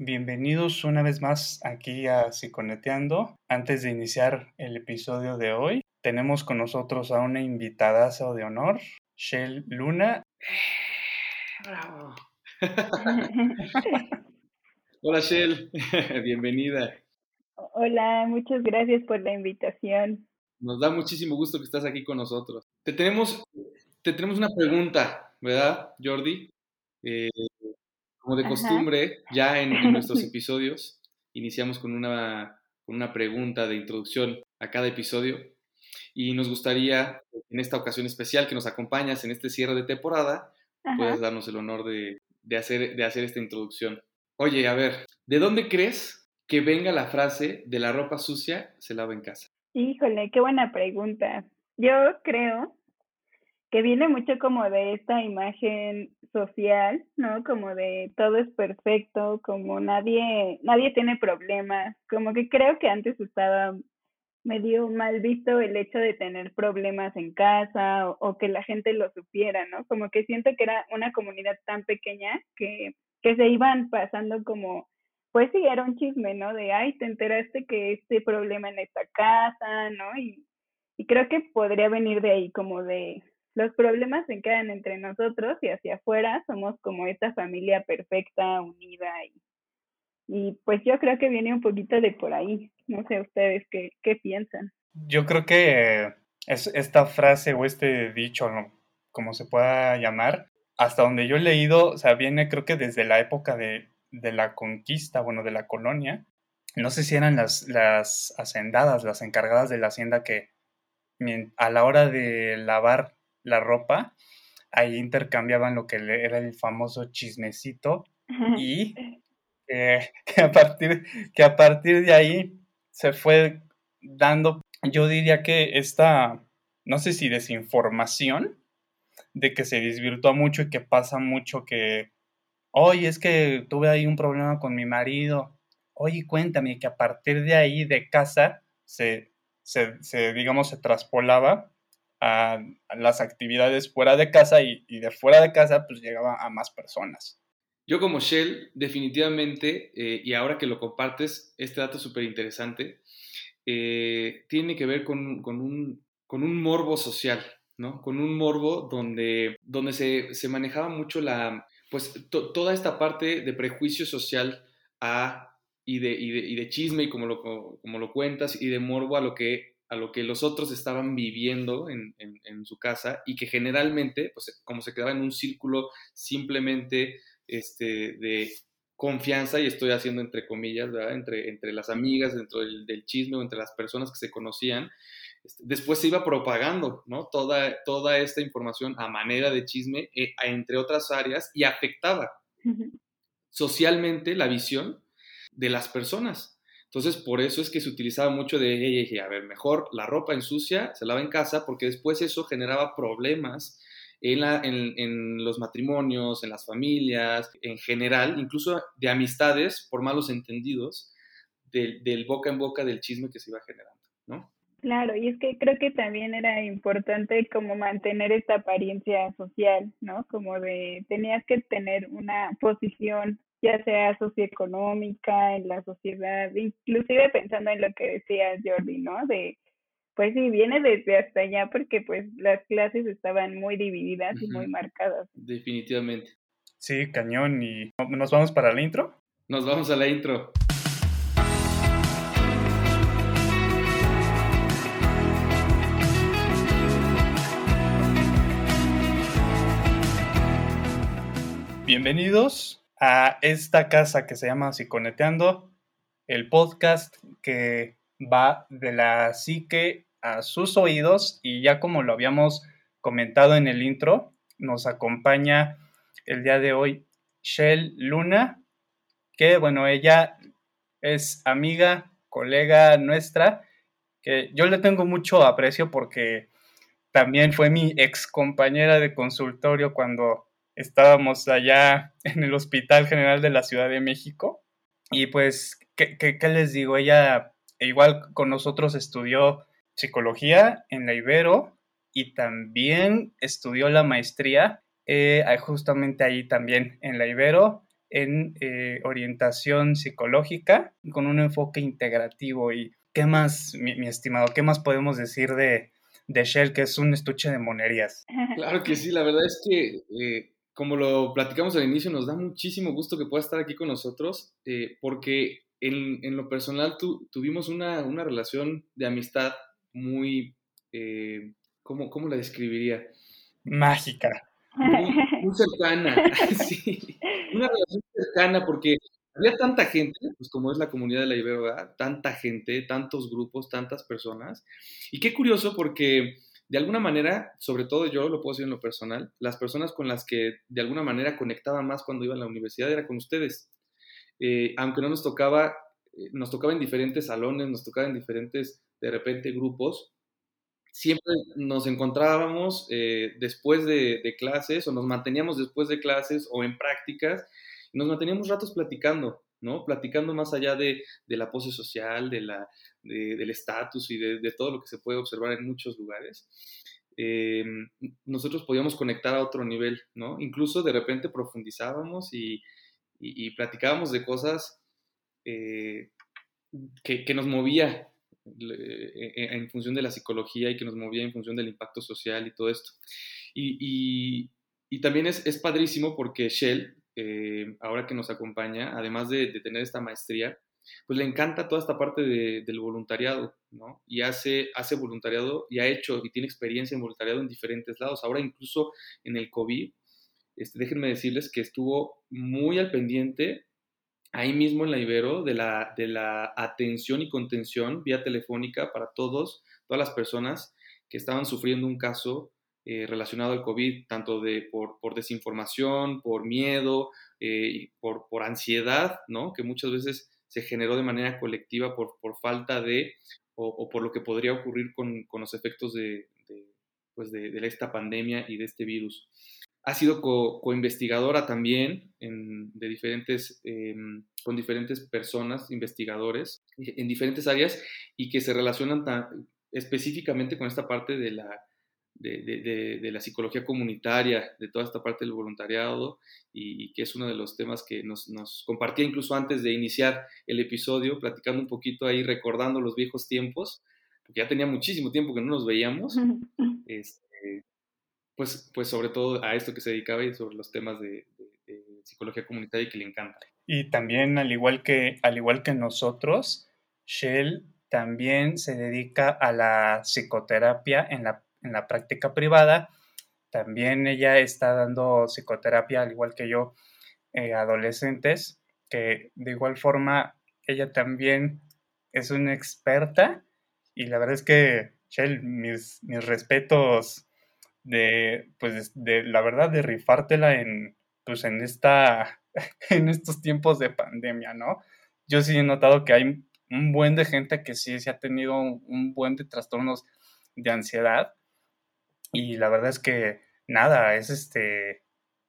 Bienvenidos una vez más aquí a Psiconeteando. Antes de iniciar el episodio de hoy, tenemos con nosotros a una invitada de honor, Shell Luna. Bravo. Hola Shell, bienvenida. Hola, muchas gracias por la invitación. Nos da muchísimo gusto que estás aquí con nosotros. Te tenemos, te tenemos una pregunta, ¿verdad, Jordi? Eh, como de costumbre, ya en, nuestros episodios iniciamos con una, con una pregunta de introducción a cada episodio y nos gustaría, en esta ocasión especial que nos acompañas en este cierre de temporada, puedas darnos el honor de, de, hacer, de hacer esta introducción. Oye, a ver, ¿de dónde crees que venga la frase de la ropa sucia se lava en casa? Híjole, qué buena pregunta. Yo creo que viene mucho como de esta imagen social, ¿no? Como de todo es perfecto, como nadie, nadie tiene problemas, como que creo que antes estaba medio mal visto el hecho de tener problemas en casa o, que la gente lo supiera, ¿no? Como que siento que era una comunidad tan pequeña que, que se iban pasando como, pues sí, era un chisme, ¿no? De, ay, te enteraste que este problema en esta casa, ¿no? Y creo que podría venir de ahí, como de, los problemas se quedan entre nosotros y hacia afuera somos como esta familia perfecta, unida y, y pues yo creo que viene un poquito de por ahí. No sé ustedes qué, qué piensan. Yo creo que es esta frase o este dicho, como se pueda llamar, hasta donde yo he leído, o sea, viene creo que desde la época de, de la conquista, bueno, de la colonia. No sé si eran las, las hacendadas, las encargadas de la hacienda que a la hora de lavar la ropa, ahí intercambiaban lo que era el famoso chismecito y que, a partir, que a partir de ahí se fue dando, yo diría que esta, no sé si desinformación, de que se desvirtuó mucho y que pasa mucho que, oye, es que tuve ahí un problema con mi marido, oye, cuéntame que a partir de ahí de casa se, se, se digamos, se traspolaba a, las actividades fuera de casa y, de fuera de casa pues llegaba a más personas. Yo como Shell, definitivamente, eh, y ahora que lo compartes, este dato súper interesante, eh, tiene que ver con, con, un, con, un, morbo social, ¿no? Con un morbo donde, donde se, se manejaba mucho la, pues toda esta parte de prejuicio social a, y, de, y, de, y de chisme, y como lo, como lo cuentas, y de morbo a lo que a lo que los otros estaban viviendo en, su casa y que generalmente, pues como se quedaba en un círculo simplemente este, de confianza, y estoy haciendo entre comillas, Entre, entre las amigas, dentro del, chisme o entre las personas que se conocían, este, después se iba propagando, ¿no? Toda, toda esta información a manera de chisme, eh, entre otras áreas, y afectaba socialmente la visión de las personas. Entonces, por eso es que se utilizaba mucho de, hey, a ver, mejor la ropa ensucia se lava en casa, porque después eso generaba problemas en, la, en, los matrimonios, en las familias, en general, incluso de amistades por malos entendidos, del, del boca en boca del chisme que se iba generando, ¿no? Claro, y es que creo que también era importante como mantener esta apariencia social, ¿no? Como de tenías que tener una posición ya sea socioeconómica, en la sociedad, inclusive pensando en lo que decía Jordi, ¿no? De, pues sí, viene desde hasta allá porque pues las clases estaban muy divididas y muy marcadas. Definitivamente. Sí, cañón. ¿Y nos vamos para la intro? Nos vamos a la intro. Bienvenidos a esta casa que se llama Psiconeteando, el podcast que va de la psique a sus oídos y ya como lo habíamos comentado en el intro, nos acompaña el día de hoy Shell Luna, que bueno, ella es amiga, colega nuestra, que yo le tengo mucho aprecio porque también fue mi ex compañera de consultorio cuando estábamos allá en el Hospital General de la Ciudad de México. Y pues, ¿qué, qué, les digo? Ella igual con nosotros estudió psicología en la Ibero y también estudió la maestría eh, justamente ahí también en la Ibero. en eh, orientación psicológica con un enfoque integrativo. ¿Y qué más, mi, estimado, qué más podemos decir de, de, Shell, que es un estuche de monerías? Claro que sí, la verdad es que, eh, como lo platicamos al inicio, nos da muchísimo gusto que pueda estar aquí con nosotros, eh, porque en, en, lo personal tuvimos una, una, relación de amistad muy, ¿cómo, ¿cómo la describiría? Mágica. Muy, cercana, sí. Una relación cercana porque había tanta gente, pues como es la comunidad de la Ibero, tanta gente, tantos grupos, tantas personas. Y qué curioso porque de alguna manera, sobre todo yo lo puedo decir en lo personal, las personas con las que de alguna manera conectaba más cuando iba a la universidad era con ustedes. Eh, aunque no nos tocaba, eh, nos tocaba en diferentes salones, nos tocaba en diferentes, de repente, grupos, siempre nos encontrábamos eh, después de, clases o nos manteníamos después de clases o en prácticas nos manteníamos ratos platicando, ¿no? Platicando más allá de, la pose social, de la, del estatus y de, todo lo que se puede observar en muchos lugares. Eh, nosotros podíamos conectar a otro nivel, ¿no? Incluso de repente profundizábamos y, platicábamos de cosas eh, que, que, nos movía e, e, en función de la psicología y que nos movía en función del impacto social y todo esto. Y, y, también es, es, padrísimo porque Shell, eh, ahora que nos acompaña, además de, tener esta maestría, pues le encanta toda esta parte de, del voluntariado, ¿no? Y hace, hace voluntariado y ha hecho y tiene experiencia en voluntariado en diferentes lados. Ahora incluso en el COVID, este, déjenme decirles que estuvo muy al pendiente ahí mismo en la Ibero de la, de la atención y contención vía telefónica para todos, todas las personas que estaban sufriendo un caso eh, relacionado al COVID, tanto de, por, por desinformación, por miedo, eh, por, por, ansiedad, ¿no? que muchas veces se generó de manera colectiva por, por falta de, o, por lo que podría ocurrir con, con los efectos de, pues de, esta pandemia y de este virus ha sido co-investigadora también de diferentes, em, con diferentes personas, investigadores, en diferentes áreas y que se relacionan específicamente con esta parte de la, de, la psicología comunitaria, de toda esta parte del voluntariado y, que es uno de los temas que nos, compartía incluso antes de iniciar el episodio, platicando un poquito ahí, recordando los viejos tiempos, porque ya tenía muchísimo tiempo que no nos veíamos. Este, pues, pues sobre todo a esto que se dedicaba y sobre los temas de, psicología comunitaria y que le encanta. Y también, al igual que, al igual que nosotros, Shell también se dedica a la psicoterapia en la, en la práctica privada. También ella está dando psicoterapia, al igual que yo, eh, adolescentes, que de igual forma ella también es una experta y la verdad es que, Shell, mis, mis respetos de, pues, de la verdad, de rifártela en, pues, en esta, en estos tiempos de pandemia, ¿no? Yo sí he notado que hay un buen de gente que sí se ha tenido un, buen de trastornos de ansiedad y la verdad es que nada, es este,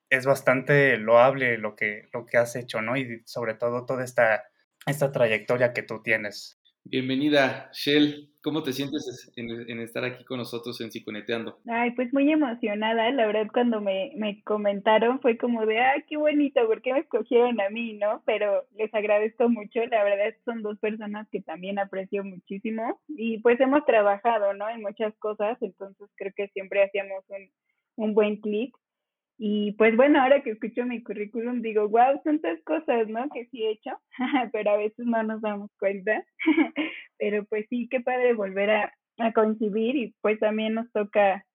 es bastante loable lo que, lo que has hecho, ¿no? Y sobre todo toda esta, esta trayectoria que tú tienes. Bienvenida, Shell. ¿Cómo te sientes en, estar aquí con nosotros en Psiconeteando? Ay, pues muy emocionada. La verdad, cuando me, me comentaron fue como de, ah, qué bonito, ¿por qué me escogieron a mí, no? Pero les agradezco mucho. La verdad, son dos personas que también aprecio muchísimo. Y pues hemos trabajado, ¿no? En muchas cosas. Entonces creo que siempre hacíamos un, un buen clic. Y pues bueno, ahora que escucho mi currículum digo, wow, tantas cosas, ¿no? Que sí he hecho, pero a veces no nos damos cuenta. pero pues sí, qué padre volver a, a coincidir y pues también nos toca,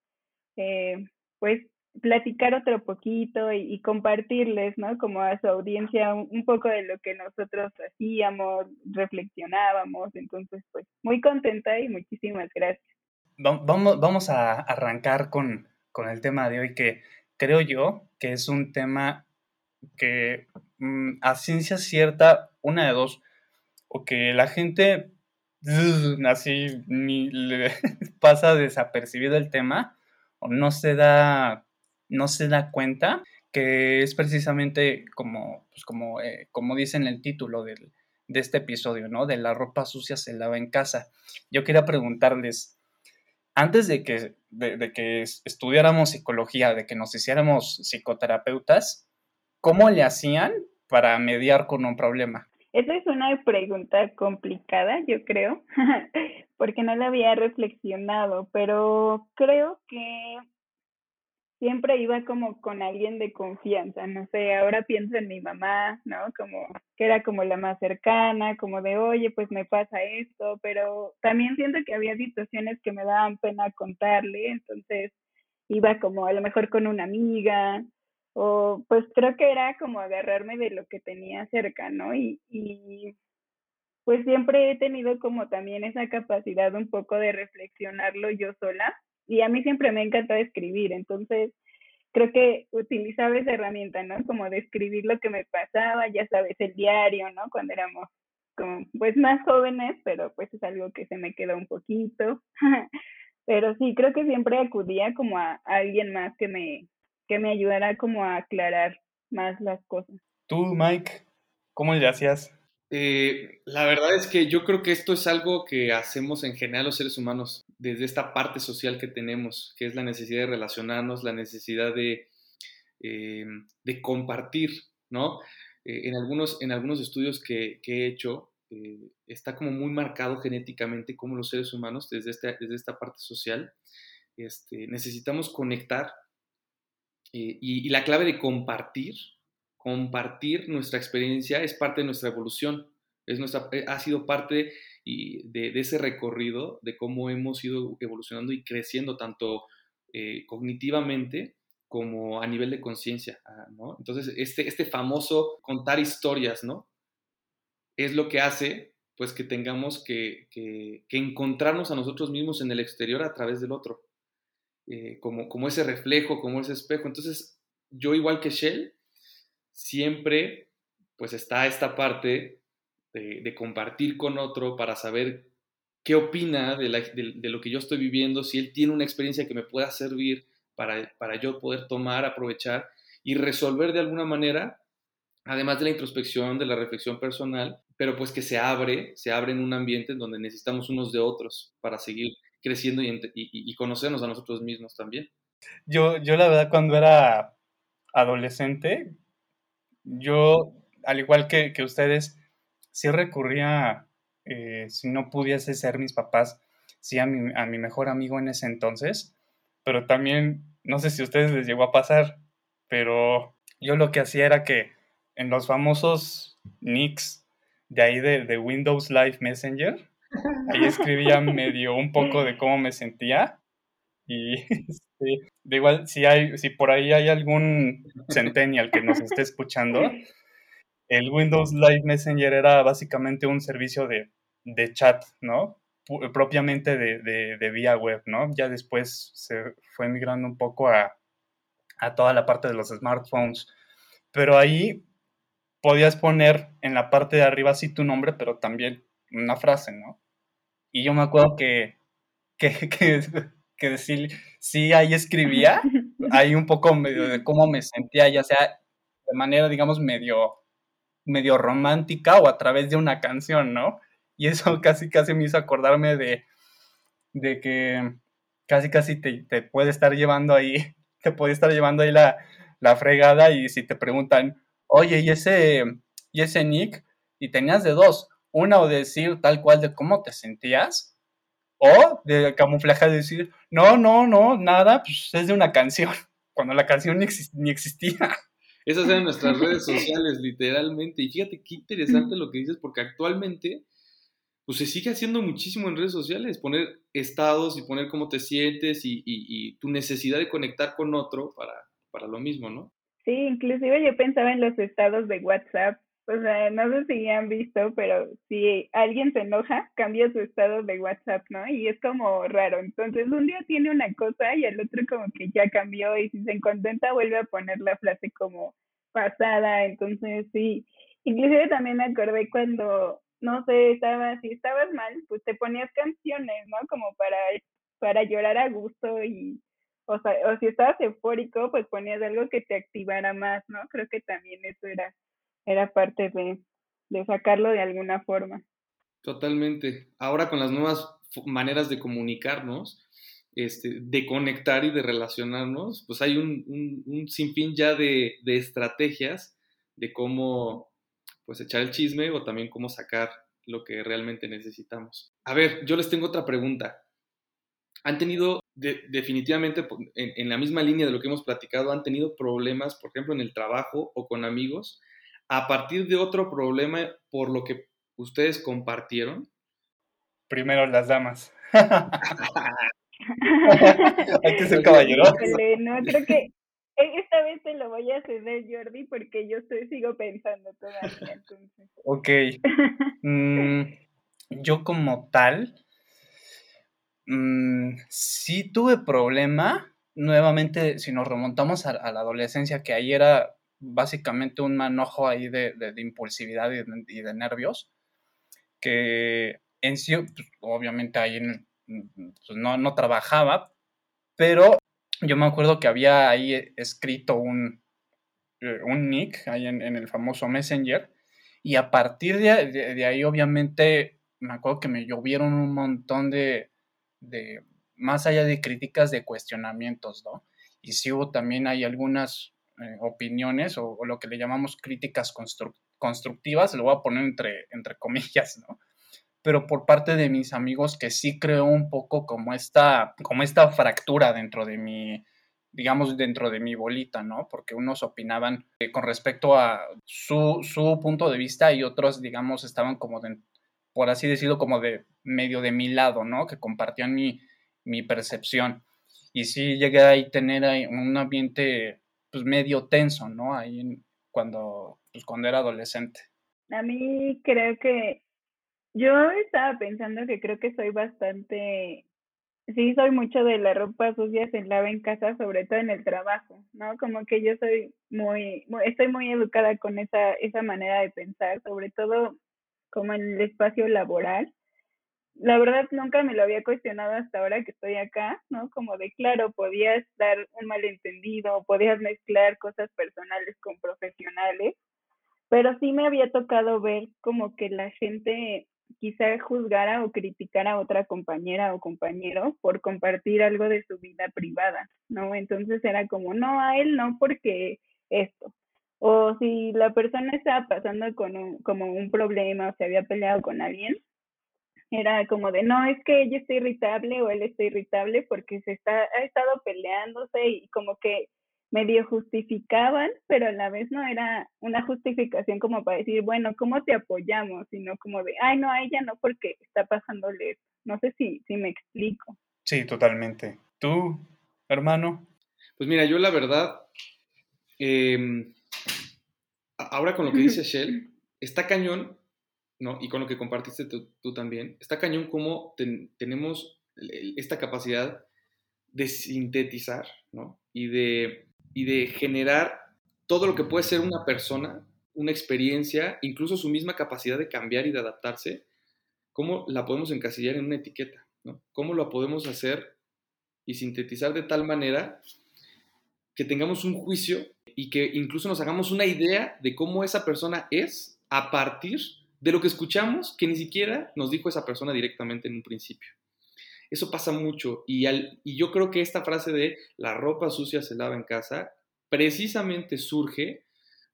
eh, pues, platicar otro poquito y, compartirles, ¿no? Como a su audiencia un, un, poco de lo que nosotros hacíamos, reflexionábamos. Entonces, pues, muy contenta y muchísimas gracias. Vamos, vamos a arrancar con, con el tema de hoy que creo yo que es un tema que mm, a ciencia cierta, una de dos, o que la gente así pasa desapercibido el tema o no se da no se da cuenta que es precisamente como pues como, eh, como dice en el título de este episodio, ¿no? De la ropa sucia se lava en casa. Yo quería preguntarles, antes de que, de, que estudiáramos psicología, de que nos hiciéramos psicoterapeutas, ¿cómo le hacían para mediar con un problema? Esa es una pregunta complicada, yo creo, porque no la había reflexionado, pero creo que siempre iba como con alguien de confianza, no sé, ahora pienso en mi mamá, ¿no? Como que era como la más cercana, como de, oye, pues me pasa esto, pero también siento que había situaciones que me daban pena contarle, entonces iba como a lo mejor con una amiga, o pues creo que era como agarrarme de lo que tenía cerca, ¿no? Y, y pues siempre he tenido como también esa capacidad un poco de reflexionarlo yo sola y a mí siempre me ha encantado escribir, entonces creo que utilizaba esa herramienta, ¿no? Como de escribir lo que me pasaba, ya sabes, el diario, ¿no? Cuando éramos como pues más jóvenes, pero pues es algo que se me quedó un poquito. pero sí, creo que siempre acudía como a, a alguien más que me que me ayudara como a aclarar más las cosas. Tú, Mike, ¿cómo le hacías? Eh, la verdad es que yo creo que esto es algo que hacemos en general los seres humanos, desde esta parte social que tenemos, que es la necesidad de relacionarnos, la necesidad de, eh, de compartir, ¿no? Eh, en, algunos, en algunos estudios que, he hecho, está como muy marcado genéticamente como los seres humanos, desde, este, desde esta parte social, este, necesitamos conectar y, y la clave de compartir compartir nuestra experiencia es parte de nuestra evolución, es nuestra, eh, ha sido parte de, ese recorrido de cómo hemos ido evolucionando y creciendo tanto eh, cognitivamente como a nivel de conciencia, ah, ¿no? Entonces, este, este famoso contar historias, ¿no? Es lo que hace, pues, que tengamos que, encontrarnos a nosotros mismos en el exterior a través del otro, eh, como, como ese reflejo, como ese espejo. Entonces, yo igual que Shell, siempre pues está esta parte de, compartir con otro para saber qué opina de, lo que yo estoy viviendo, si él tiene una experiencia que me pueda servir para, para yo poder tomar, aprovechar y resolver de alguna manera, además de la introspección, de la reflexión personal, pero pues que se abre, se abre en un ambiente en donde necesitamos unos de otros para seguir creciendo y, y conocernos a nosotros mismos también. Yo, yo la verdad cuando era adolescente, yo, al igual que, ustedes, sí recurría, eh, si no pudiese ser mis papás, sí a mi, a mi mejor amigo en ese entonces, pero también, no sé si a ustedes les llegó a pasar, pero yo lo que hacía era que en los famosos nicks de ahí de, Windows Live Messenger, ahí escribía medio un poco de cómo me sentía y este, de igual, si, hay, si por ahí hay algún centennial que nos esté escuchando, el Windows Live Messenger era básicamente un servicio de, chat, ¿no? propiamente de, vía web, ¿no? Ya después se fue migrando un poco a, a toda la parte de los smartphones. Pero ahí podías poner en la parte de arriba sí tu nombre, pero también una frase, ¿no? Y yo me acuerdo que, que que decir, sí, ahí escribía, ahí un poco medio de cómo me sentía, ya sea de manera, digamos, medio, medio romántica o a través de una canción, ¿no? Y eso casi, casi me hizo acordarme de, de que casi, casi te, te puede estar llevando ahí, te puede estar llevando ahí la, la fregada y si te preguntan, oye, ¿y ese, ¿y ese nick? Y tenías de dos, una o decir tal cual de cómo te sentías, o de camuflaje de decir, no, no, no, nada, pues es de una canción, cuando la canción ni, existía. Esas eran nuestras redes sociales, literalmente. Y fíjate qué interesante lo que dices, porque actualmente, pues se sigue haciendo muchísimo en redes sociales, poner estados y poner cómo te sientes y, tu necesidad de conectar con otro para, para lo mismo, ¿no? Sí, inclusive yo pensaba en los estados de WhatsApp o sea, no sé si han visto, pero si alguien se enoja, cambia su estado de WhatsApp, ¿no? Y es como raro. Entonces, un día tiene una cosa y el otro como que ya cambió y si se contenta vuelve a poner la frase como pasada. Entonces, sí. Inclusive también me acordé cuando, no sé, estaba, si estabas mal, pues te ponías canciones, ¿no? Como para, para llorar a gusto y, o sea, o si estabas eufórico, pues ponías algo que te activara más, ¿no? Creo que también eso era era parte de, de sacarlo de alguna forma. Totalmente. Ahora con las nuevas maneras de comunicarnos, este, de conectar y de relacionarnos, pues hay un, un, sinfín ya de, de, estrategias de cómo pues echar el chisme o también cómo sacar lo que realmente necesitamos. A ver, yo les tengo otra pregunta. ¿Han tenido definitivamente en, la misma línea de lo que hemos platicado, han tenido problemas, por ejemplo, en el trabajo o con amigos, a partir de otro problema por lo que ustedes compartieron? Primero las damas. Hay que ser caballero. No, creo que esta vez te lo voy a ceder, Jordi, porque yo estoy, sigo pensando todavía. Entonces. Ok. Mm, yo como tal, mmm, sí tuve problema. Nuevamente, si nos remontamos a, la adolescencia, que ahí era básicamente un manojo ahí de, impulsividad y de, nervios, que en sí, pues, obviamente ahí pues, no, no trabajaba, pero yo me acuerdo que había ahí escrito un, eh, un nick ahí en, el famoso Messenger, y a partir de, ahí, obviamente, me acuerdo que me llovieron un montón de, de, más allá de críticas, de cuestionamientos, ¿no? Y sí hubo también hay algunas eh, opiniones o, lo que le llamamos críticas constructivas, lo voy a poner entre, entre comillas, ¿no? Pero por parte de mis amigos que sí creo un poco como esta, como esta fractura dentro de mi, digamos, dentro de mi bolita, ¿no? Porque unos opinaban eh, con respecto a su, su, punto de vista y otros, digamos, estaban como, de, por así decirlo, como de medio de mi lado, ¿no? Que compartían mi, mi percepción. Y sí llegué a tener un ambiente pues medio tenso, ¿no? Ahí cuando, pues, cuando era adolescente. A mí creo que yo estaba pensando que creo que soy bastante, sí, soy mucho de la ropa sucia se lava en casa, sobre todo en el trabajo, ¿no? Como que yo soy muy, muy, estoy muy educada con esa, esa manera de pensar, sobre todo como en el espacio laboral la verdad nunca me lo había cuestionado hasta ahora que estoy acá, ¿no? Como de, claro, podías dar un malentendido, podías mezclar cosas personales con profesionales, pero sí me había tocado ver como que la gente quizá juzgara o criticara a otra compañera o compañero por compartir algo de su vida privada, ¿no? Entonces era como, no, a él no, porque esto. O si la persona estaba pasando con un, como un problema o se había peleado con alguien, era como de, no, es que ella está irritable o él está irritable porque se está, ha estado peleándose y como que medio justificaban, pero a la vez no era una justificación como para decir, bueno, ¿cómo te apoyamos? Sino como de, ay, no, a ella no porque está pasándole No sé si, si me explico. Sí, totalmente. ¿Tú, hermano? Pues mira, yo la verdad, em, ahora con lo que dice Shell, está cañón ¿no? Y con lo que compartiste tú, también, está cañón cómo tenemos esta capacidad de sintetizar, ¿no? Y de, y de generar todo lo que puede ser una persona, una experiencia, incluso su misma capacidad de cambiar y de adaptarse, cómo la podemos encasillar en una etiqueta, ¿no? Cómo lo podemos hacer y sintetizar de tal manera que tengamos un juicio y que incluso nos hagamos una idea de cómo esa persona es a partir de lo que escuchamos que ni siquiera nos dijo esa persona directamente en un principio. Eso pasa mucho y, y yo creo que esta frase de la ropa sucia se lava en casa precisamente surge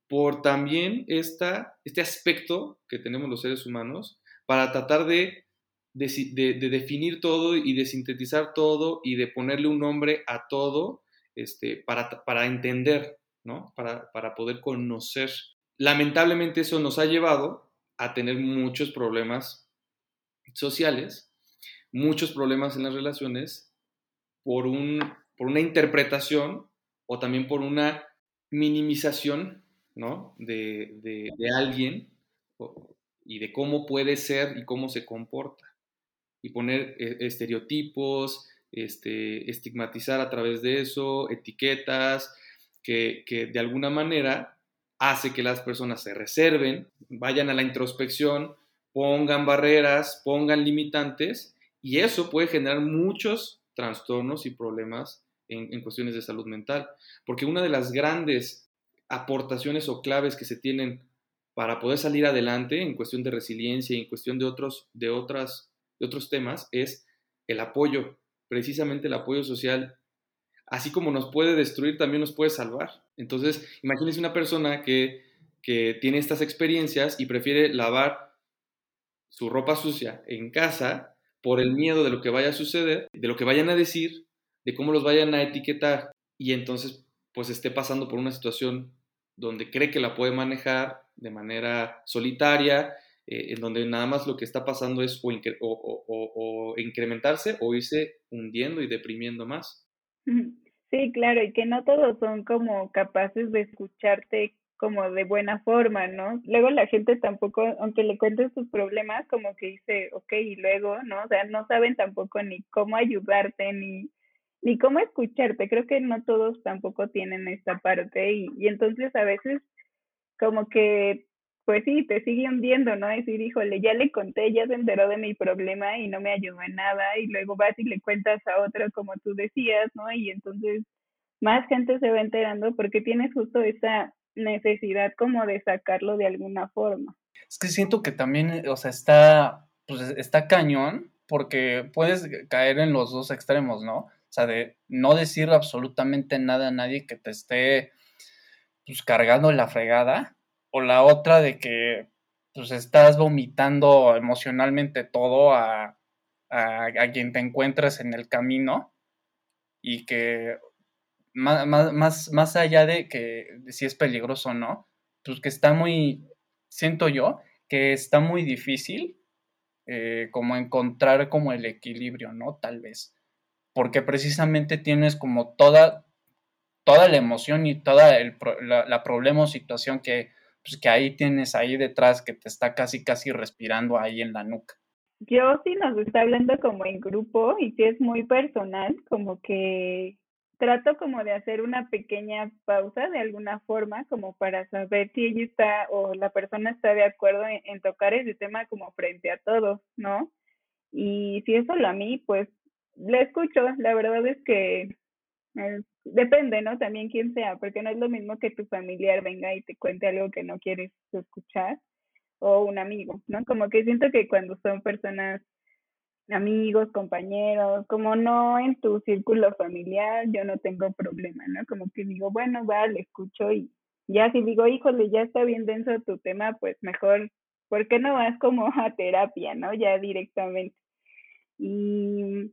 por también esta, este aspecto que tenemos los seres humanos para tratar de, de, definir todo y de sintetizar todo y de ponerle un nombre a todo este, para, para entender, ¿no? para, para poder conocer. Lamentablemente eso nos ha llevado a tener muchos problemas sociales, muchos problemas en las relaciones por, un, por una interpretación o también por una minimización ¿no? de, de, alguien y de cómo puede ser y cómo se comporta. Y poner eh, estereotipos, este, estigmatizar a través de eso, etiquetas, que, que de alguna manera hace que las personas se reserven, vayan a la introspección, pongan barreras, pongan limitantes y eso puede generar muchos trastornos y problemas en, cuestiones de salud mental. Porque una de las grandes aportaciones o claves que se tienen para poder salir adelante en cuestión de resiliencia y en cuestión de otros, de otras, de otros temas es el apoyo, precisamente el apoyo social así como nos puede destruir, también nos puede salvar. Entonces, imagínense una persona que que tiene estas experiencias y prefiere lavar su ropa sucia en casa por el miedo de lo que vaya a suceder, de lo que vayan a decir, de cómo los vayan a etiquetar y entonces pues esté pasando por una situación donde cree que la puede manejar de manera solitaria, eh, en donde nada más lo que está pasando es o, incrementarse o irse hundiendo y deprimiendo más. Sí, claro, y que no todos son como capaces de escucharte como de buena forma, ¿no? Luego la gente tampoco, aunque le cuentes sus problemas, como que dice, ok, y luego, ¿no? O sea, no saben tampoco ni cómo ayudarte, ni, ni cómo escucharte. Creo que no todos tampoco tienen esta parte y, y entonces a veces como que, pues sí, te sigue hundiendo, ¿no? Decir, híjole, ya le conté, ya se enteró de mi problema y no me ayudó en nada y luego vas y le cuentas a otro como tú decías, ¿no? Y entonces más gente se va enterando porque tienes justo esa necesidad como de sacarlo de alguna forma. Es que siento que también, o sea, está, pues está cañón porque puedes caer en los dos extremos, ¿no? O sea, de no decir absolutamente nada a nadie que te esté pues cargando la fregada, o la otra de que pues estás vomitando emocionalmente todo a, a, quien te encuentres en el camino y que más, más, más allá de que si es peligroso o no, pues que está muy, siento yo, que está muy difícil eh, como encontrar como el equilibrio, ¿no? Tal vez. Porque precisamente tienes como toda, toda la emoción y toda la, problema o situación que, pues, que ahí tienes ahí detrás, que te está casi, casi respirando ahí en la nuca. Yo sí nos está hablando como en grupo y sí es muy personal, como que trato como de hacer una pequeña pausa de alguna forma, como para saber si ella está o la persona está de acuerdo en, tocar ese tema como frente a todos, ¿no? Y si es solo a mí, pues le escucho. La verdad es que depende, ¿no? También quién sea, porque no es lo mismo que tu familiar venga y te cuente algo que no quieres escuchar o un amigo, ¿no? Como que siento que cuando son personas amigos, compañeros, como no en tu círculo familiar, yo no tengo problema, ¿no? Como que digo, bueno, va, le escucho y ya si digo, híjole, ya está bien denso tu tema, pues mejor, ¿por qué no vas como a terapia, ¿no? Ya directamente. Y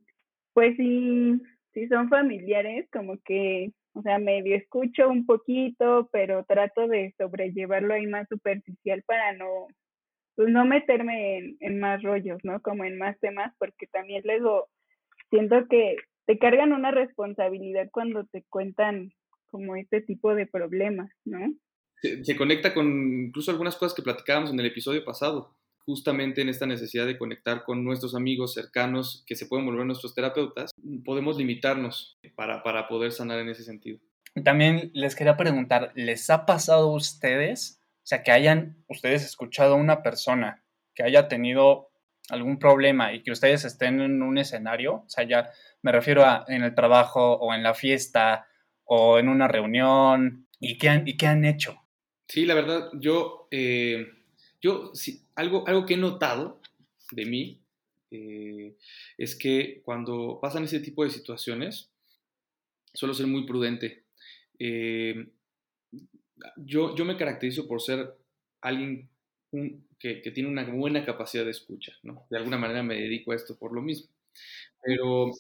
pues sí, si son familiares, como que, o sea, medio escucho un poquito, pero trato de sobrellevarlo ahí más superficial para no pues no meterme en, más rollos, ¿no? Como en más temas, porque también luego siento que te cargan una responsabilidad cuando te cuentan como este tipo de problemas, ¿no? Se, conecta con incluso algunas cosas que platicábamos en el episodio pasado, justamente en esta necesidad de conectar con nuestros amigos cercanos que se pueden volver nuestros terapeutas, podemos limitarnos para, para poder sanar en ese sentido. También les quería preguntar, ¿les ha pasado a ustedes o sea, que hayan ustedes escuchado a una persona que haya tenido algún problema y que ustedes estén en un escenario, o sea, ya me refiero a en el trabajo o en la fiesta o en una reunión, ¿y qué han, y qué han hecho? Sí, la verdad, yo, eh, yo sí, algo, algo que he notado de mí eh, es que cuando pasan ese tipo de situaciones, suelo ser muy prudente. Eh, yo, yo me caracterizo por ser alguien que, que, tiene una buena capacidad de escucha, ¿no? De alguna manera me dedico a esto por lo mismo. Pero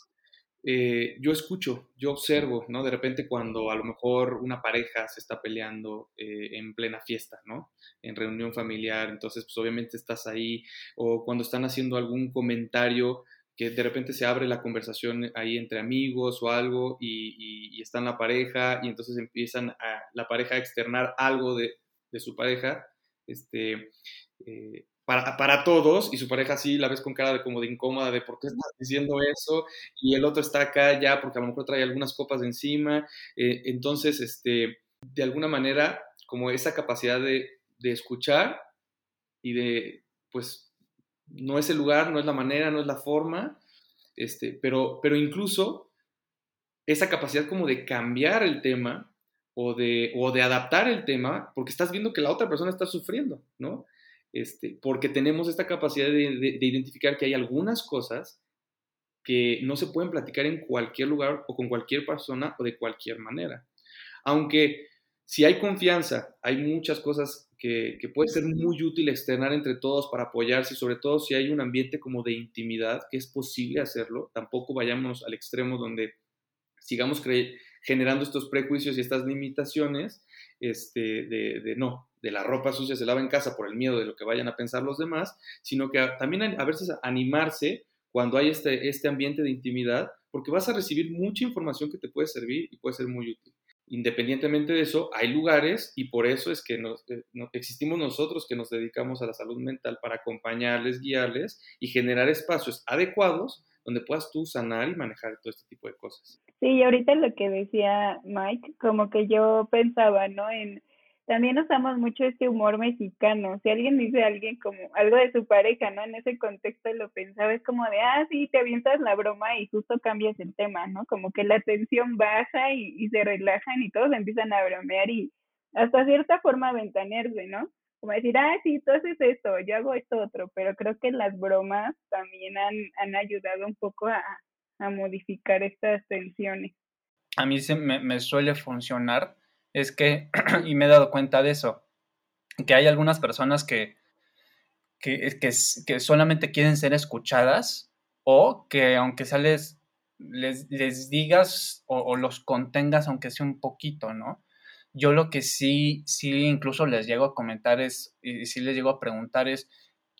eh, yo escucho, yo observo, ¿no? De repente cuando a lo mejor una pareja se está peleando eh, en plena fiesta, ¿no? En reunión familiar, entonces pues obviamente estás ahí, o cuando están haciendo algún comentario que de repente se abre la conversación ahí entre amigos o algo y, y, está en la pareja y entonces empiezan a, la pareja a externar algo de, de su pareja este, eh, para, para, todos y su pareja sí la ves con cara de como de incómoda de por qué estás diciendo eso y el otro está acá ya porque a lo mejor trae algunas copas de encima. Eh, entonces, este, de alguna manera, como esa capacidad de, de escuchar y de, pues, no es el lugar, no es la manera, no es la forma, este, pero, pero incluso esa capacidad como de cambiar el tema o de, o de adaptar el tema, porque estás viendo que la otra persona está sufriendo, ¿no? Este, porque tenemos esta capacidad de, de, identificar que hay algunas cosas que no se pueden platicar en cualquier lugar o con cualquier persona o de cualquier manera. Aunque si hay confianza, hay muchas cosas que, que, puede ser muy útil externar entre todos para apoyarse, sobre todo si hay un ambiente como de intimidad, que es posible hacerlo. Tampoco vayamos al extremo donde sigamos generando estos prejuicios y estas limitaciones este, de, de, no, de la ropa sucia se lava en casa por el miedo de lo que vayan a pensar los demás, sino que también a, veces animarse cuando hay este, este ambiente de intimidad, porque vas a recibir mucha información que te puede servir y puede ser muy útil. Independientemente de eso, hay lugares y por eso es que nos, eh, existimos nosotros que nos dedicamos a la salud mental para acompañarles, guiarles y generar espacios adecuados donde puedas tú sanar y manejar todo este tipo de cosas. Sí, y ahorita lo que decía Mike, como que yo pensaba, ¿no? En también usamos mucho este humor mexicano. Si alguien dice a alguien como algo de su pareja, ¿no? En ese contexto lo pensaba, es como de, ah, sí, te avientas la broma y justo cambias el tema, ¿no? Como que la tensión baja y, y se relajan y todos empiezan a bromear y hasta cierta forma ventanearse, ¿no? Como decir, ah, sí, tú haces esto, yo hago esto otro, pero creo que las bromas también han, han ayudado un poco a, a modificar estas tensiones. A mí se me, suele funcionar es que, y me he dado cuenta de eso, que hay algunas personas que, que, que, solamente quieren ser escuchadas o que aunque sales les, les digas o, los contengas aunque sea un poquito, ¿no? Yo lo que sí, sí incluso les llego a comentar es, y sí les llego a preguntar es,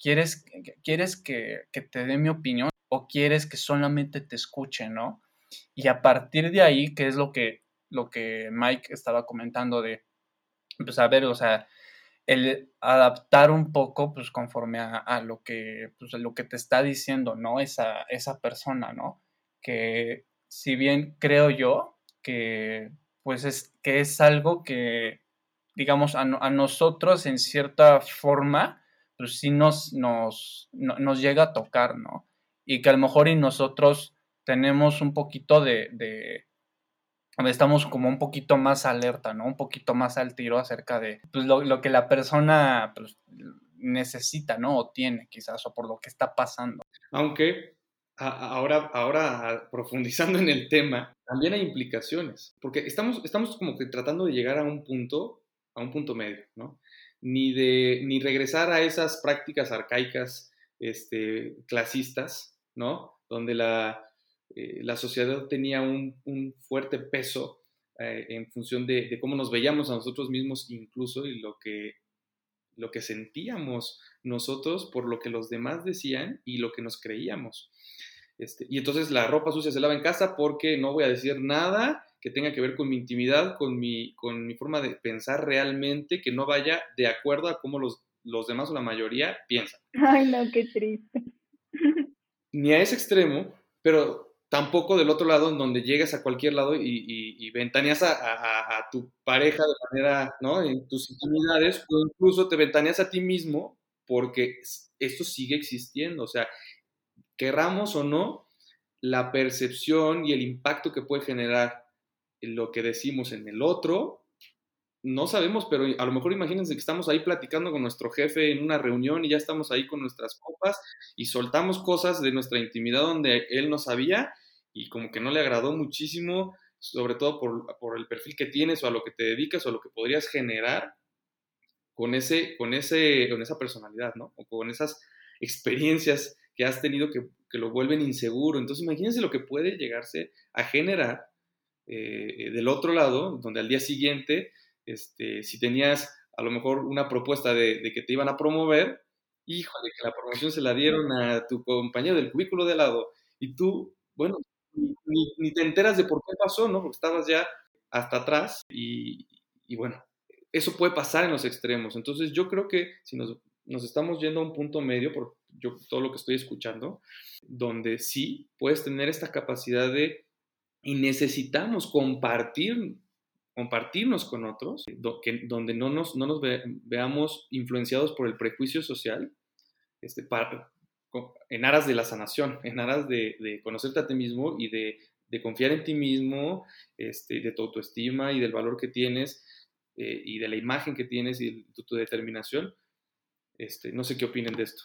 ¿quieres, quieres que, que te dé mi opinión o quieres que solamente te escuche, ¿no? Y a partir de ahí, ¿qué es lo que lo que Mike estaba comentando de, pues a ver, o sea, el adaptar un poco, pues conforme a, lo que, pues, lo que te está diciendo, ¿no? Esa, esa persona, ¿no? Que si bien creo yo que, pues es, que es algo que, digamos, a, nosotros en cierta forma, pues sí nos, nos, nos llega a tocar, ¿no? Y que a lo mejor y nosotros tenemos un poquito de, estamos como un poquito más alerta, ¿no? Un poquito más al tiro acerca de pues, lo, que la persona pues, necesita, ¿no? O tiene quizás, o por lo que está pasando. Aunque ahora, ahora profundizando en el tema, también hay implicaciones, porque estamos, estamos como que tratando de llegar a un punto, a un punto medio, ¿no? Ni, de, ni regresar a esas prácticas arcaicas este, clasistas, ¿no? Donde la, eh, la sociedad tenía un, fuerte peso eh, en función de, cómo nos veíamos a nosotros mismos incluso y lo que, lo que sentíamos nosotros por lo que los demás decían y lo que nos creíamos. Este, y entonces la ropa sucia se lava en casa porque no voy a decir nada que tenga que ver con mi intimidad, con mi, con mi forma de pensar realmente, que no vaya de acuerdo a cómo los, los demás o la mayoría piensan. Ay, no, qué triste. Ni a ese extremo, pero tampoco del otro lado, en donde llegas a cualquier lado y, y, ventaneas a, tu pareja de manera, ¿no? En tus intimidades, o incluso te ventaneas a ti mismo, porque esto sigue existiendo. O sea, querramos o no, la percepción y el impacto que puede generar lo que decimos en el otro, no sabemos, pero a lo mejor imagínense que estamos ahí platicando con nuestro jefe en una reunión y ya estamos ahí con nuestras copas y soltamos cosas de nuestra intimidad donde él no sabía y como que no le agradó muchísimo, sobre todo por, el perfil que tienes o a lo que te dedicas o a lo que podrías generar con, ese, con, ese, con esa personalidad, ¿no? O con esas experiencias que has tenido que, lo vuelven inseguro. Entonces imagínense lo que puede llegarse a generar eh, del otro lado, donde al día siguiente este, si tenías a lo mejor una propuesta de, que te iban a promover, híjole, que la promoción se la dieron a tu compañero del cubículo de lado y tú, bueno, ni, te enteras de por qué pasó, ¿no? Porque estabas ya hasta atrás y, bueno, eso puede pasar en los extremos. Entonces yo creo que si nos, nos estamos yendo a un punto medio, por yo, todo lo que estoy escuchando, donde sí puedes tener esta capacidad de, y necesitamos compartir compartirnos con otros, donde no nos, no nos veamos influenciados por el prejuicio social, este, para, en aras de la sanación, en aras de, conocerte a ti mismo y de, confiar en ti mismo, este, de tu autoestima y del valor que tienes eh, y de la imagen que tienes y de tu, determinación. Este, no sé qué opinen de esto.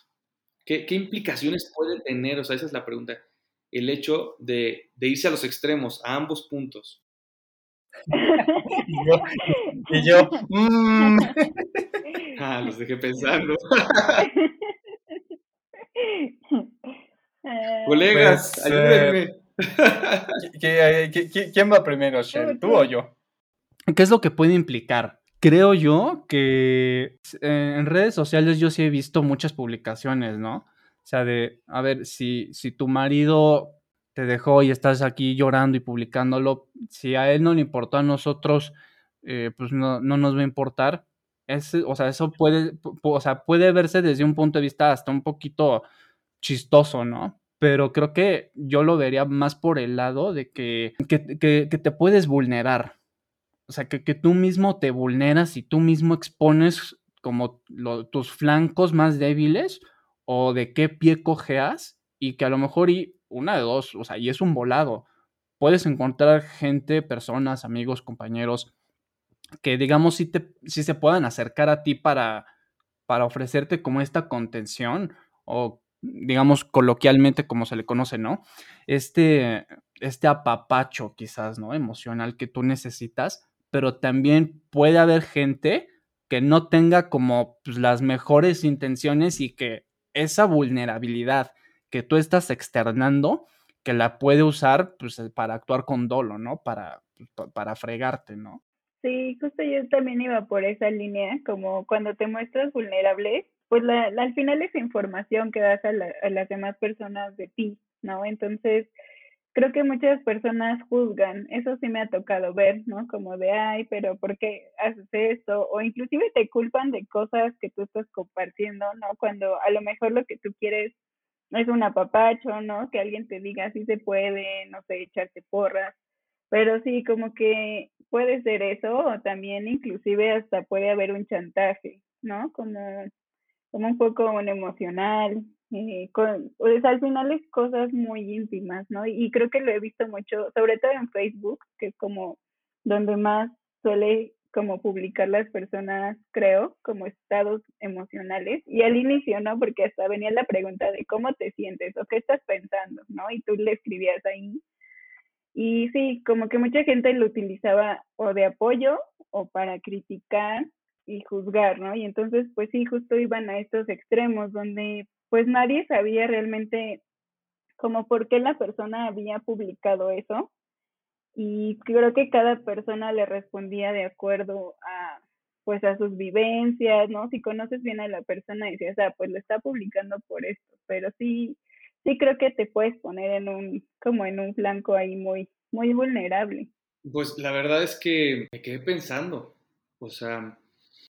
¿Qué, ¿Qué, implicaciones puede tener? O sea, esa es la pregunta. El hecho de, de irse a los extremos, a ambos puntos. Y yo, mmm. Ah, los dejé pensando. Colegas, Pues, ayúdenme. ¿Qui- qui- ¿Quién va primero, Shell? ¿Tú o yo? ¿Qué es lo que puede implicar? Creo yo que eh, en redes sociales yo sí he visto muchas publicaciones, ¿no? O sea, de, a ver, si, si tu marido te dejó y estás aquí llorando y publicándolo, si a él no le importó, a nosotros, eh, pues no, no nos va a importar. Es, o sea, eso puede, pu- o sea, puede verse desde un punto de vista hasta un poquito chistoso, ¿no? Pero creo que yo lo vería más por el lado de que, que- que te puedes vulnerar. O sea, que, que tú mismo te vulneras y tú mismo expones como tus flancos más débiles o de qué pie cojeas y que a lo mejor y una de dos, o sea, y es un volado. Puedes encontrar gente, personas, amigos, compañeros que digamos sí, te, sí se puedan acercar a ti para, para ofrecerte como esta contención o digamos coloquialmente como se le conoce, ¿no? Este, este apapacho quizás, ¿no? Emocional que tú necesitas, pero también puede haber gente que no tenga como pues, las mejores intenciones y que esa vulnerabilidad que tú estás externando, que la puede usar pues, para actuar con dolo, ¿no? Para, pues, pa- para fregarte, ¿no? Sí, justo yo también iba por esa línea, como cuando te muestras vulnerable, pues la, la- al final es información que das a, la- a las demás personas de ti, ¿no? Entonces, creo que muchas personas juzgan, eso sí me ha tocado ver, ¿no? Como de, ay, pero ¿por qué haces esto? O inclusive te culpan de cosas que tú estás compartiendo, ¿no? Cuando a lo mejor lo que tú quieres es un apapacho, ¿no? Que alguien te diga si se puede, no sé, echarte porras. Pero sí, como que puede ser eso, o también inclusive hasta puede haber un chantaje, ¿no? Como, como un poco un emocional, eh, con, pues al final es cosas muy íntimas, ¿no? Y creo que lo he visto mucho, sobre todo en Facebook, que es como donde más suele como publicar las personas, creo, como estados emocionales. Y al inicio, ¿no? Porque hasta venía la pregunta de cómo te sientes o qué estás pensando, ¿no? Y tú le escribías ahí y sí, como que mucha gente lo utilizaba o de apoyo o para criticar y juzgar, ¿no? Y entonces, pues sí, justo iban a estos extremos donde pues nadie sabía realmente como por qué la persona había publicado eso y creo que cada persona le respondía de acuerdo a pues a sus vivencias, ¿no? Si conoces bien a la persona decías, ah, pues lo está publicando por esto, pero sí, sí creo que te puedes poner en un, como en un flanco ahí muy, muy vulnerable. Pues la verdad es que me quedé pensando, o sea,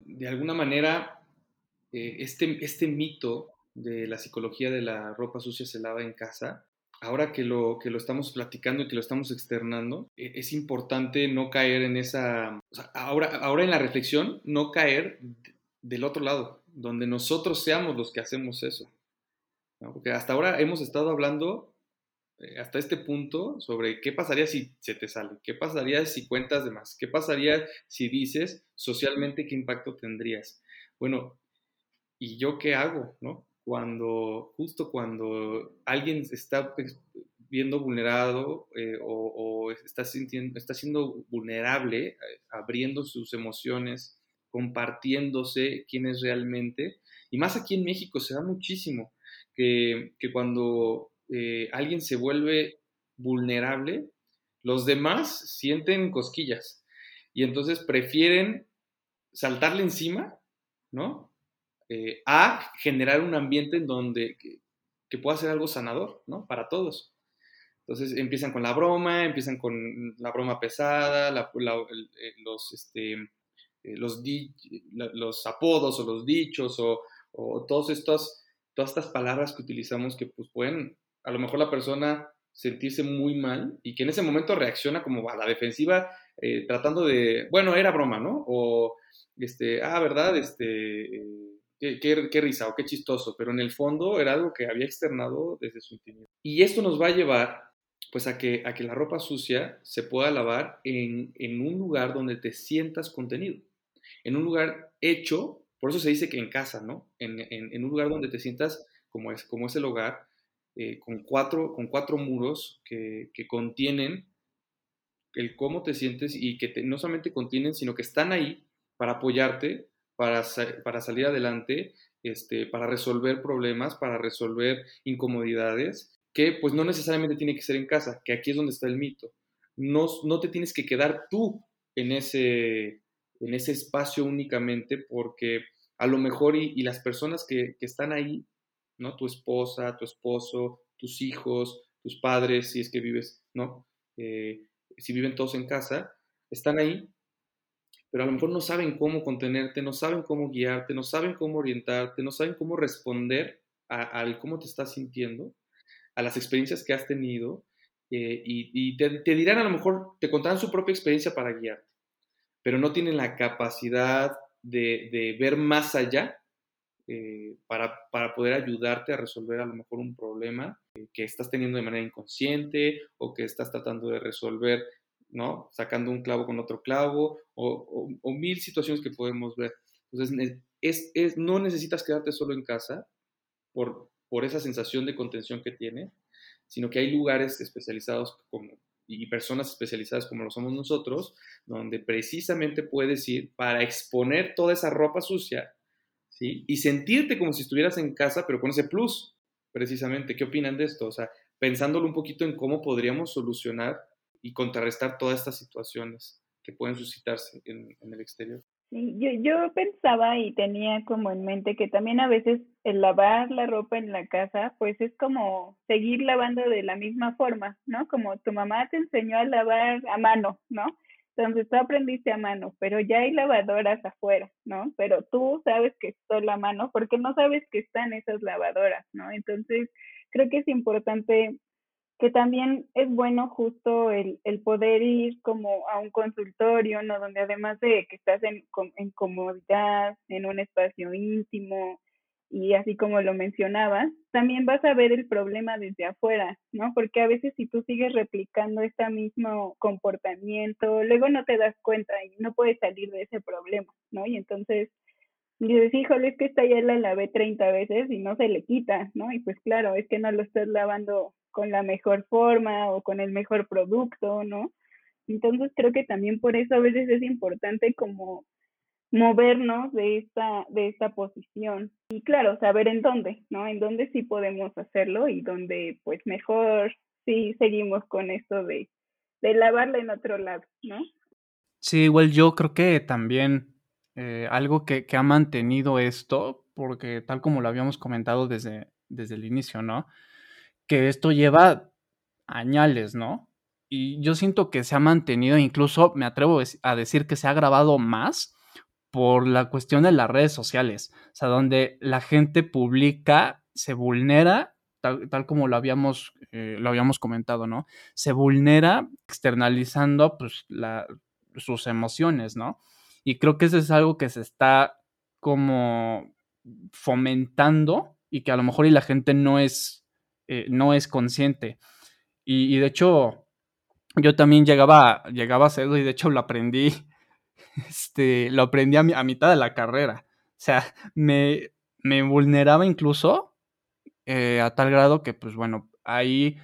de alguna manera, eh, este, este mito de la psicología de la ropa sucia se lava en casa, ahora que lo, que lo estamos platicando y que lo estamos externando, eh, es importante no caer en esa, ahora, ahora en la reflexión, no caer del otro lado, donde nosotros seamos los que hacemos eso. Porque hasta ahora hemos estado hablando hasta este punto sobre qué pasaría si se te sale, qué pasaría si cuentas de más, qué pasaría si dices socialmente qué impacto tendrías. Bueno, ¿y yo qué hago? ¿no? Cuando, justo cuando alguien está pues, viendo vulnerado eh, o, está, sintiendo, está siendo vulnerable, eh, abriendo sus emociones, compartiéndose quién es realmente, y más aquí en México se da muchísimo, que, que cuando eh, alguien se vuelve vulnerable, los demás sienten cosquillas y entonces prefieren saltarle encima, ¿no? Eh, a generar un ambiente en donde que, pueda ser algo sanador, ¿no? Para todos. Entonces empiezan con la broma, empiezan con la broma pesada, los, apodos o los dichos o, o todos estos, todas estas palabras que utilizamos que pues pueden a lo mejor la persona sentirse muy mal y que en ese momento reacciona como a la defensiva eh, tratando de, bueno, era broma, ¿no? O, este, ah, ¿verdad? Este, eh, qué, risa o qué chistoso, pero en el fondo era algo que había externado desde su intimidad. Y esto nos va a llevar pues a que, a que la ropa sucia se pueda lavar en, en un lugar donde te sientas contenido, en un lugar hecho, por eso se dice que en casa, ¿no? En, en, en un lugar donde te sientas como es, como es el hogar, eh, con, cuatro, con cuatro muros que, que contienen el cómo te sientes y que no solamente contienen, sino que están ahí para apoyarte, para, para salir adelante, este, para resolver problemas, para resolver incomodidades, que pues no necesariamente tiene que ser en casa, que aquí es donde está el mito. No, no te tienes que quedar tú en ese, en ese espacio únicamente porque a lo mejor y, las personas que, que, están ahí, ¿no? Tu esposa, tu esposo, tus hijos, tus padres, si es que vives, ¿no? Eh, si viven todos en casa, están ahí, pero a lo mejor no saben cómo contenerte, no saben cómo guiarte, no saben cómo orientarte, no saben cómo responder al cómo te estás sintiendo, a las experiencias que has tenido, eh, y, te, dirán a lo mejor, te contarán su propia experiencia para guiarte, pero no tienen la capacidad de, ver más allá eh, para, para, poder ayudarte a resolver a lo mejor un problema que estás teniendo de manera inconsciente o que estás tratando de resolver, ¿no? Sacando un clavo con otro clavo o, mil situaciones que podemos ver. Entonces, es, es, no necesitas quedarte solo en casa por, por esa sensación de contención que tiene, sino que hay lugares especializados como, y personas especializadas como lo somos nosotros, donde precisamente puedes ir para exponer toda esa ropa sucia, ¿sí? Y sentirte como si estuvieras en casa, pero con ese plus, precisamente. ¿Qué opinan de esto? O sea, pensándolo un poquito en cómo podríamos solucionar y contrarrestar todas estas situaciones que pueden suscitarse en, el exterior. Yo, yo pensaba y tenía como en mente que también a veces el lavar la ropa en la casa, pues es como seguir lavando de la misma forma, ¿no? Como tu mamá te enseñó a lavar a mano, ¿no? Entonces tú aprendiste a mano, pero ya hay lavadoras afuera, ¿no? Pero tú sabes que está la mano porque no sabes que están esas lavadoras, ¿no? Entonces creo que es importante que también es bueno justo el, el poder ir como a un consultorio, ¿no? Donde además de que estás en, en comodidad, en un espacio íntimo, y así como lo mencionabas, también vas a ver el problema desde afuera, ¿no? Porque a veces si tú sigues replicando este mismo comportamiento, luego no te das cuenta y no puedes salir de ese problema, ¿no? Y entonces dices, híjole, es que esta ya la lavé 30 veces y no se le quita, ¿no? Y pues claro, es que no lo estás lavando con la mejor forma o con el mejor producto, ¿no? Entonces creo que también por eso a veces es importante como movernos de esta, de esta posición. Y claro, saber en dónde, ¿no? En dónde sí podemos hacerlo y dónde pues mejor sí seguimos con esto de, de lavarla en otro lado, ¿no? Sí, igual yo creo que también eh, algo que, que, ha mantenido esto, porque tal como lo habíamos comentado desde, desde el inicio, ¿no? Que esto lleva añales, ¿no? Y yo siento que se ha mantenido, incluso me atrevo a decir que se ha grabado más por la cuestión de las redes sociales, o sea, donde la gente publica, se vulnera, tal, como lo habíamos, eh, lo habíamos comentado, ¿no? Se vulnera externalizando pues, sus emociones, ¿no? Y creo que eso es algo que se está como fomentando y que a lo mejor y la gente no es, eh, no es consciente. Y, de hecho, yo también llegaba, llegaba a hacerlo y de hecho lo aprendí este, lo aprendí a, mitad de la carrera. O sea, me, me vulneraba incluso eh, a tal grado que, pues bueno, ahí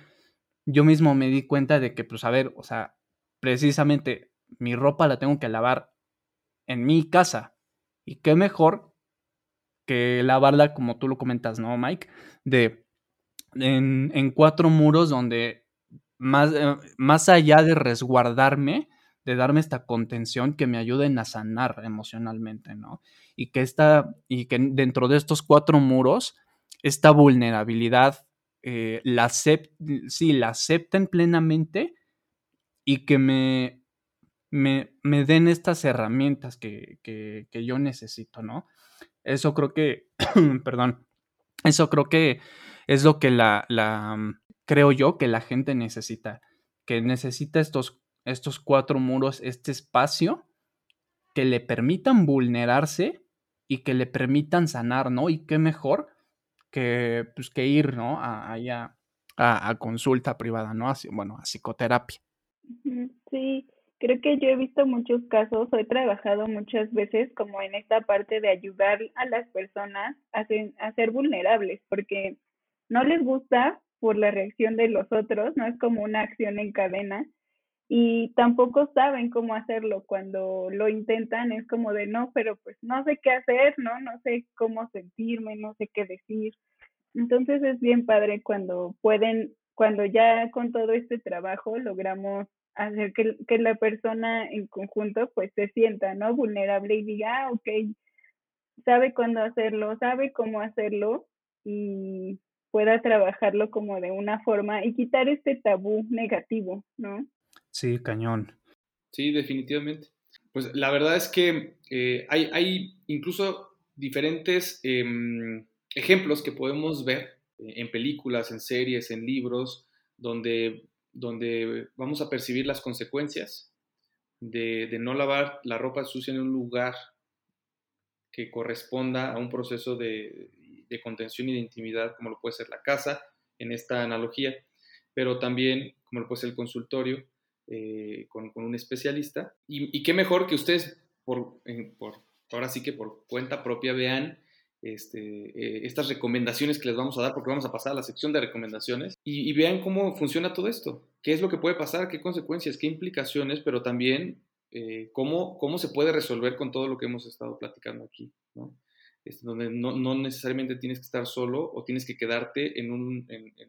yo mismo me di cuenta de que, pues a ver, o sea, precisamente mi ropa la tengo que lavar en mi casa. Y qué mejor que lavarla, como tú lo comentas, ¿no, Mike? De en, en cuatro muros donde más, eh, más allá de resguardarme, de darme esta contención que me ayuden a sanar emocionalmente, ¿no? Y que esta, y que dentro de estos cuatro muros, esta vulnerabilidad eh, la, sí, la acepten plenamente y que me, me, me den estas herramientas que, que, que, yo necesito, ¿no? Eso creo que, perdón, eso creo que es lo que la, la, creo yo que la gente necesita, que necesita estos estos cuatro muros, este espacio que le permitan vulnerarse y que le permitan sanar, ¿no? Y qué mejor que, pues, que ir, ¿no? A, allá a, consulta privada, ¿no? bueno, a psicoterapia. Sí, creo que yo he visto muchos casos, he trabajado muchas veces como en esta parte de ayudar a las personas a a ser vulnerables, porque no les gusta por la reacción de los otros, no es como una acción en cadena, y tampoco saben cómo hacerlo. Cuando lo intentan es como de no, pero pues no sé qué hacer, ¿no? No sé cómo sentirme, no sé qué decir. Entonces es bien padre cuando pueden, cuando ya con todo este trabajo logramos hacer que, que la persona en conjunto pues se sienta, ¿no? Vulnerable y diga, ah, ok, sabe cuándo hacerlo, sabe cómo hacerlo y pueda trabajarlo como de una forma y quitar este tabú negativo, ¿no? Sí, cañón. Sí, definitivamente. Pues la verdad es que eh, hay, hay, incluso diferentes em, ejemplos que podemos ver en películas, en series, en libros, donde, donde vamos a percibir las consecuencias de, de no lavar la ropa sucia en un lugar que corresponda a un proceso de, de contención y de intimidad, como lo puede ser la casa, en esta analogía, pero también como lo puede ser el consultorio, eh, con, un especialista. Y, qué mejor que ustedes, por, por, ahora sí que por cuenta propia, vean este, eh, estas recomendaciones que les vamos a dar, porque vamos a pasar a la sección de recomendaciones, y, vean cómo funciona todo esto, qué es lo que puede pasar, qué consecuencias, qué implicaciones, pero también eh, cómo, cómo se puede resolver con todo lo que hemos estado platicando aquí, ¿no? Este, donde no, no, necesariamente tienes que estar solo o tienes que quedarte en un,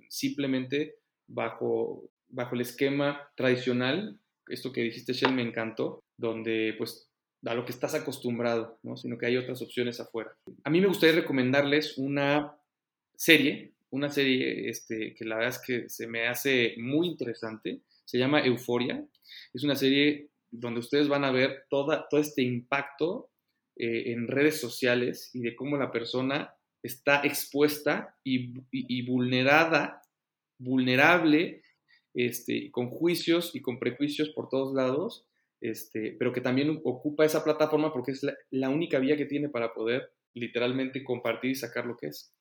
simplemente bajo bajo el esquema tradicional, esto que dijiste, Shell, me encantó, donde pues a lo que estás acostumbrado, ¿no? sino que hay otras opciones afuera. A mí me gustaría recomendarles una serie, una serie este, que la verdad es que se me hace muy interesante, se llama Euforia, es una serie donde ustedes van a ver toda, todo este impacto eh, en redes sociales y de cómo la persona está expuesta y, y vulnerada, vulnerable este, con juicios y con prejuicios por todos lados, este, pero que también ocupa esa plataforma porque es la, única vía que tiene para poder literalmente compartir y sacar lo que es.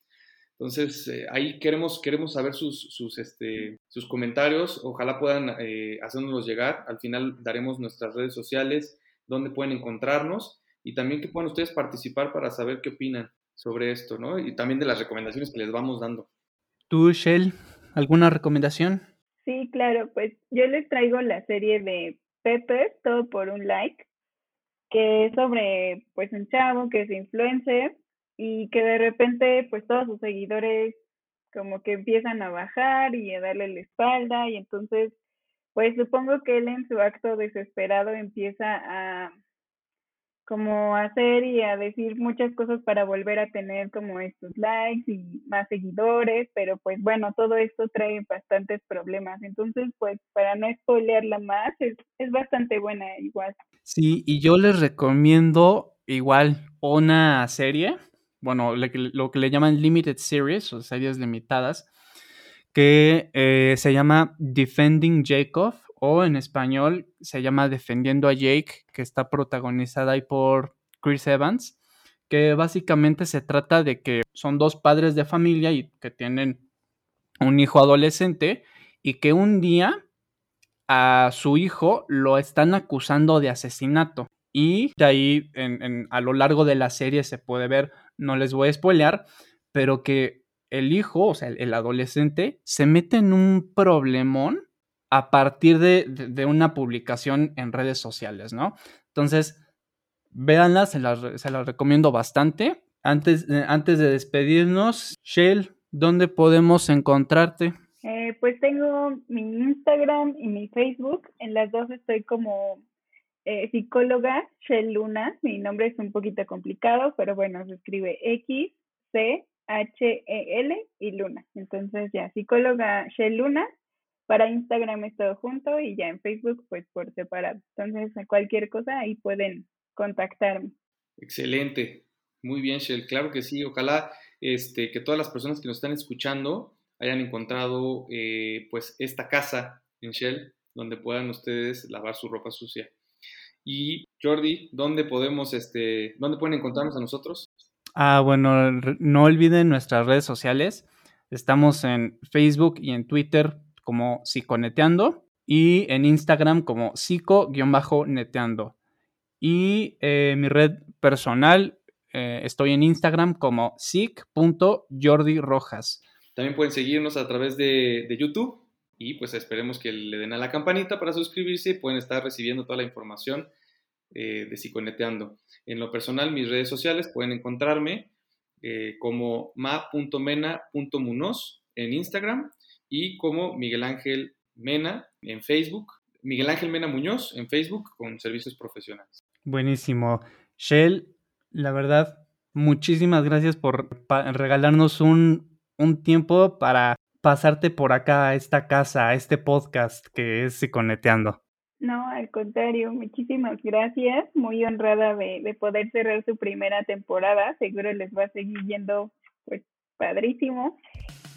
Entonces, eh, ahí queremos, queremos saber sus, sus, este, sus comentarios, ojalá puedan eh, hacernos llegar, al final daremos nuestras redes sociales, donde pueden encontrarnos y también que puedan ustedes participar para saber qué opinan sobre esto, ¿no? Y también de las recomendaciones que les vamos dando. ¿Tú, Shell, alguna recomendación? Sí, claro, pues yo les traigo la serie de Pepper, todo por un like, que es sobre pues un chavo que es influencer y que de repente pues todos sus seguidores como que empiezan a bajar y a darle la espalda y entonces pues supongo que él en su acto desesperado empieza a como hacer y a decir muchas cosas para volver a tener como estos likes y más seguidores, pero pues bueno, todo esto trae bastantes problemas. Entonces, pues para no spoilearla más, es, es bastante buena igual. Sí, y yo les recomiendo igual una serie, bueno, lo que le llaman Limited Series o series limitadas, que eh, se llama Defending Jacob o en español se llama Defendiendo a Jake, que está protagonizada ahí por Chris Evans, que básicamente se trata de que son dos padres de familia y que tienen un hijo adolescente y que un día a su hijo lo están acusando de asesinato. Y de ahí a lo largo de la serie se puede ver, no les voy a spoilear, pero que el hijo, o sea, el adolescente, se mete en un problemón a partir de, una publicación en redes sociales, ¿no? Entonces, véanla, se las, recomiendo bastante. Antes, eh, antes de despedirnos, Shell, ¿dónde podemos encontrarte? Eh, pues tengo mi Instagram y mi Facebook. En las dos estoy como eh, psicóloga Shell Luna. Mi nombre es un poquito complicado, pero bueno, se escribe X, C, H, E, L y Luna. Entonces ya, psicóloga Shell Luna para Instagram es todo junto y ya en Facebook pues por separado. Entonces, cualquier cosa ahí pueden contactarme. Excelente. Muy bien, Shell. Claro que sí. Ojalá este, que todas las personas que nos están escuchando hayan encontrado eh, pues esta casa en Shell donde puedan ustedes lavar su ropa sucia. Y Jordi, ¿dónde podemos, este, dónde pueden encontrarnos a nosotros? Ah, bueno, no olviden nuestras redes sociales. Estamos en Facebook y en Twitter como psiconeteando y en Instagram como psico-neteando. Y eh, mi red personal, eh, estoy en Instagram como sic.jordirojas. También pueden seguirnos a través de, YouTube, y pues esperemos que le den a la campanita para suscribirse y pueden estar recibiendo toda la información eh, de Psiconeteando. En lo personal, mis redes sociales pueden encontrarme eh, como ma.mena.munoz en Instagram y como Miguel Ángel Mena en Facebook. Miguel Ángel Mena Muñoz en Facebook con servicios profesionales. Buenísimo. Shell, la verdad, muchísimas gracias por regalarnos un, un tiempo para pasarte por acá a esta casa, a este podcast que es Psiconeteando. No, al contrario, muchísimas gracias. Muy honrada de, de, poder cerrar su primera temporada. Seguro les va a seguir yendo pues padrísimo.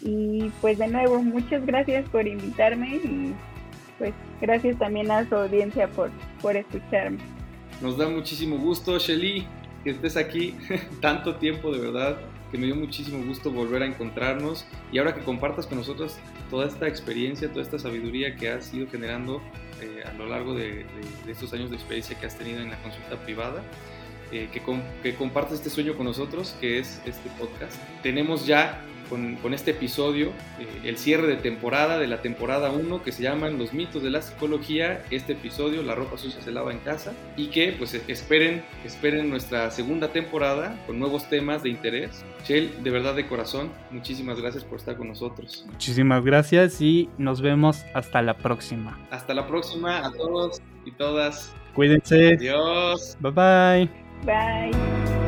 Y pues de nuevo, muchas gracias por invitarme y pues gracias también a su audiencia por, por escucharme. Nos da muchísimo gusto, Shelly, que estés aquí tanto tiempo, de verdad, que me dio muchísimo gusto volver a encontrarnos y ahora que compartas con nosotros toda esta experiencia, toda esta sabiduría que has ido generando eh, a lo largo de, estos años de experiencia que has tenido en la consulta privada. Eh, que, que compartas este sueño con nosotros, que es este podcast. Tenemos ya con, este episodio, eh, el cierre de temporada de la temporada 1 que se llaman Los mitos de la psicología, este episodio, La ropa sucia se lava en casa, y que pues esperen, esperen nuestra segunda temporada con nuevos temas de interés. Shell, de verdad de corazón, muchísimas gracias por estar con nosotros. Muchísimas gracias y nos vemos hasta la próxima. Hasta la próxima a todos y todas. Cuídense. Adiós. Bye bye. Bye.